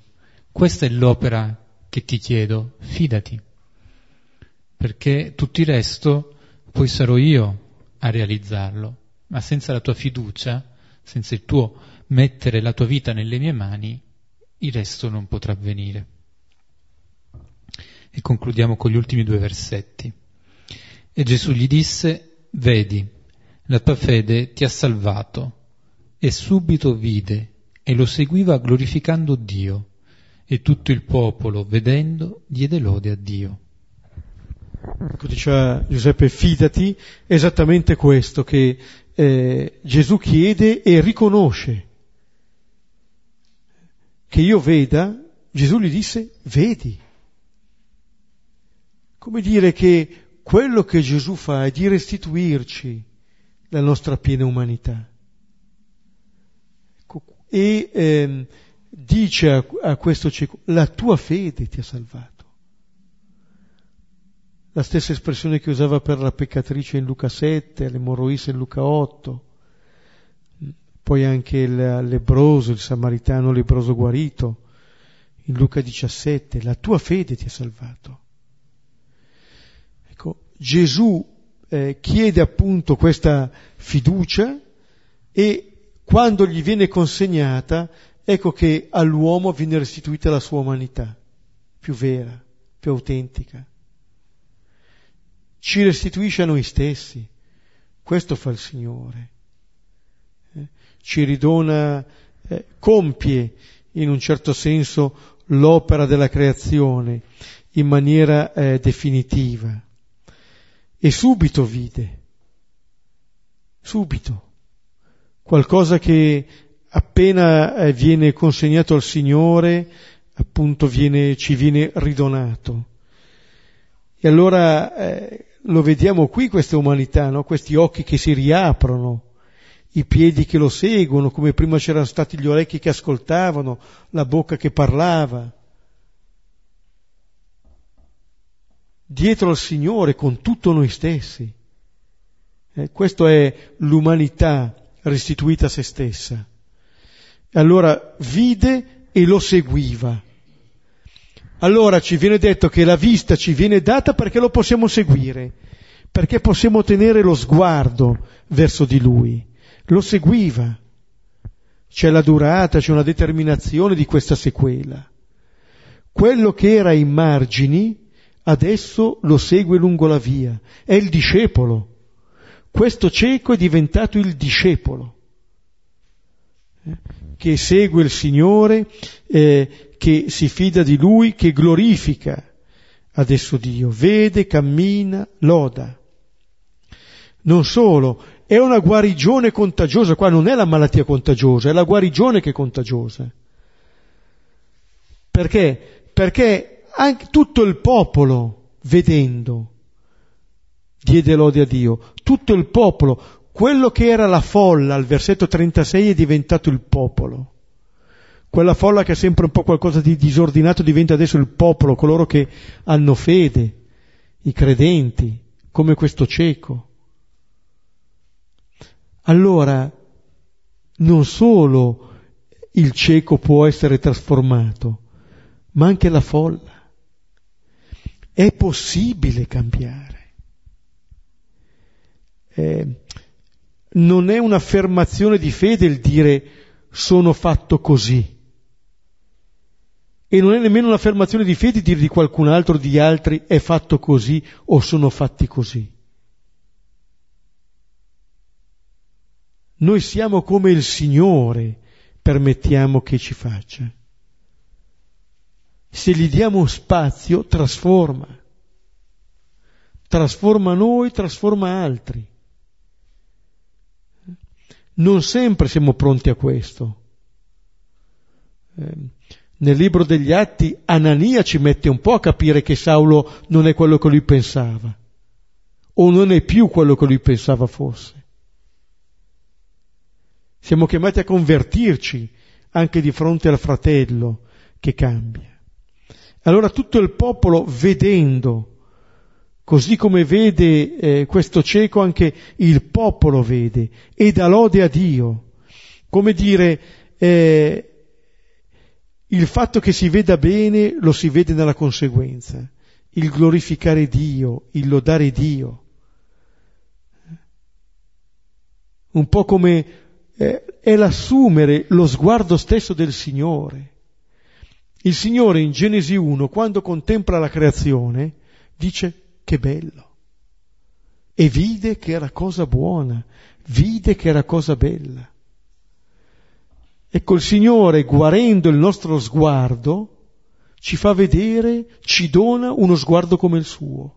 Questa è l'opera che ti chiedo, fidati, perché tutto il resto poi sarò io a realizzarlo, ma senza la tua fiducia, senza il tuo mettere la tua vita nelle mie mani, il resto non potrà avvenire. E concludiamo con gli ultimi due versetti. E Gesù gli disse, vedi, la tua fede ti ha salvato. E subito vide e lo seguiva glorificando Dio. E tutto il popolo, vedendo, diede lode a Dio. Ecco, diceva Giuseppe, fidati, esattamente questo che eh, Gesù chiede e riconosce. Che io veda, Gesù gli disse, vedi. Come dire che quello che Gesù fa è di restituirci la nostra piena umanità. Ecco, e eh, dice a, a questo cieco, la tua fede ti ha salvato. La stessa espressione che usava per la peccatrice in Luca 7, l'emorroisa in Luca 8, poi anche il lebroso, il samaritano lebroso guarito, in Luca 17, la tua fede ti ha salvato. Ecco, Gesù eh, chiede appunto questa fiducia e quando gli viene consegnata, ecco che all'uomo viene restituita la sua umanità più vera, più autentica. Ci restituisce a noi stessi. Questo fa il Signore. Eh? Ci ridona, eh, compie in un certo senso l'opera della creazione in maniera eh, definitiva. E subito vide, subito, qualcosa che appena eh, viene consegnato al Signore, appunto viene, ci viene ridonato. E allora eh, lo vediamo qui questa umanità, no? questi occhi che si riaprono, i piedi che lo seguono, come prima c'erano stati gli orecchi che ascoltavano, la bocca che parlava. Dietro al Signore con tutto noi stessi. Eh, questa è l'umanità restituita a se stessa. Allora vide e lo seguiva. Allora ci viene detto che la vista ci viene data perché lo possiamo seguire, perché possiamo tenere lo sguardo verso di lui lo seguiva. C'è la durata, c'è una determinazione di questa sequela. Quello che era ai margini adesso lo segue lungo la via, è il discepolo. Questo cieco è diventato il discepolo, eh, che segue il Signore, eh, che si fida di Lui, che glorifica adesso Dio, vede, cammina, loda. Non solo, è una guarigione contagiosa, qua non è la malattia contagiosa, è la guarigione che è contagiosa. Perché? Perché anche tutto il popolo, vedendo, diede lode a Dio. Tutto il popolo, quello che era la folla al versetto 36 è diventato il popolo. Quella folla che è sempre un po' qualcosa di disordinato diventa adesso il popolo, coloro che hanno fede, i credenti, come questo cieco allora non solo il cieco può essere trasformato, ma anche la folla. È possibile cambiare. Eh, non è un'affermazione di fede il dire sono fatto così. E non è nemmeno un'affermazione di fede dire di qualcun altro, di altri, è fatto così o sono fatti così. Noi siamo come il Signore, permettiamo che ci faccia. Se gli diamo spazio, trasforma. Trasforma noi, trasforma altri. Non sempre siamo pronti a questo. Eh, nel libro degli Atti Anania ci mette un po' a capire che Saulo non è quello che lui pensava, o non è più quello che lui pensava fosse. Siamo chiamati a convertirci anche di fronte al fratello che cambia. Allora tutto il popolo vedendo, così come vede eh, questo cieco, anche il popolo vede e dà lode a Dio. Come dire, eh, il fatto che si veda bene lo si vede nella conseguenza, il glorificare Dio, il lodare Dio. Un po' come eh, è l'assumere lo sguardo stesso del Signore. Il Signore in Genesi 1, quando contempla la creazione, dice che bello. E vide che era cosa buona, vide che era cosa bella. Ecco il Signore, guarendo il nostro sguardo, ci fa vedere, ci dona uno sguardo come il suo.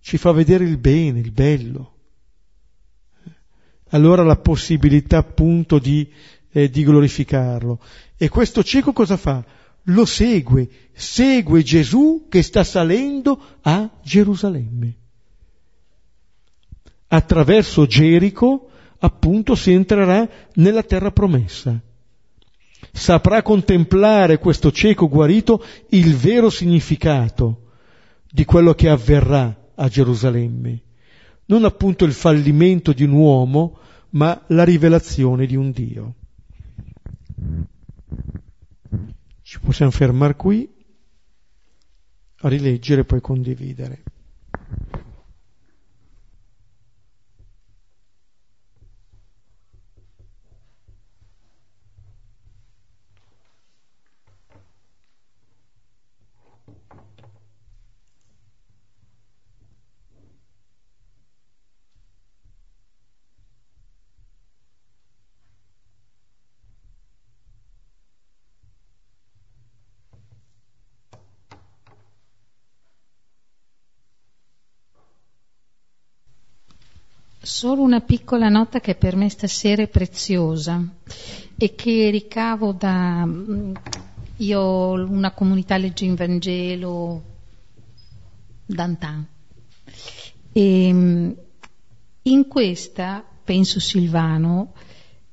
Ci fa vedere il bene, il bello allora la possibilità appunto di, eh, di glorificarlo. E questo cieco cosa fa? Lo segue, segue Gesù che sta salendo a Gerusalemme. attraverso Gerico appunto si entrerà nella terra promessa. Saprà contemplare questo cieco guarito il vero significato di quello che avverrà a Gerusalemme. Non appunto il fallimento di un uomo, ma la rivelazione di un Dio. Ci possiamo fermare qui, rileggere e poi condividere. Solo una piccola nota che per me stasera è preziosa e che ricavo da... Mm, io ho una comunità legge in Vangelo d'antan e mm, in questa, penso Silvano,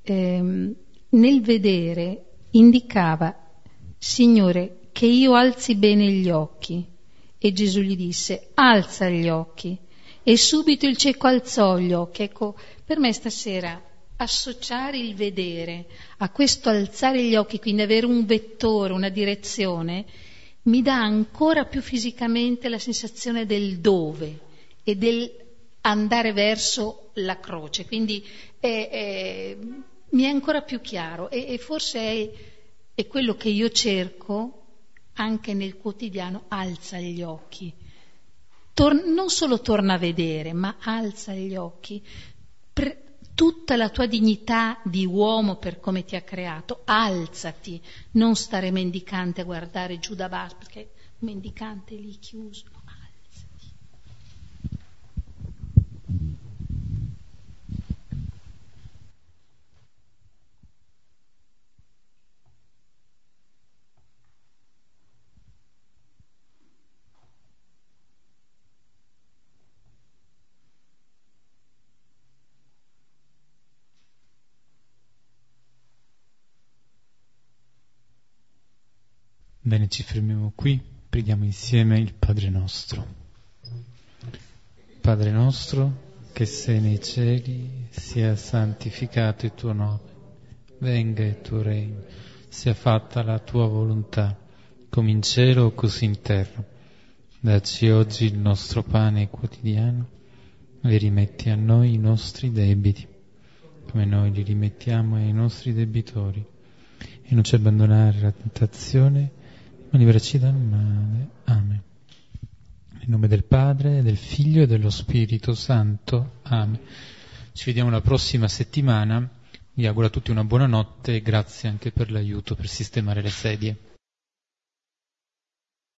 ehm, nel vedere indicava, Signore, che io alzi bene gli occhi. E Gesù gli disse, alza gli occhi e subito il cieco alzò gli occhi. Ecco, per me stasera associare il vedere a questo alzare gli occhi, quindi avere un vettore, una direzione, mi dà ancora più fisicamente la sensazione del dove e del andare verso la croce. Quindi è, è, mi è ancora più chiaro e, e forse è, è quello che io cerco anche nel quotidiano, alza gli occhi tor- non solo torna a vedere, ma alza gli occhi. Pre- tutta la tua dignità di uomo per come ti ha creato, alzati, non stare mendicante a guardare giù da basso, perché mendicante lì chiuso. Bene, ci fermiamo qui, preghiamo insieme il Padre nostro. Padre nostro, che sei nei cieli, sia santificato il tuo nome, venga il tuo regno, sia fatta la tua volontà, come in cielo così in terra. Dacci oggi il nostro pane quotidiano e rimetti a noi i nostri debiti, come noi li rimettiamo ai nostri debitori, e non ci abbandonare alla tentazione, liberaci dal male. Amen. In nome del Padre, del Figlio e dello Spirito Santo. Amen. Ci vediamo la prossima settimana. Vi auguro a tutti una buona notte e grazie anche per l'aiuto per sistemare le sedie.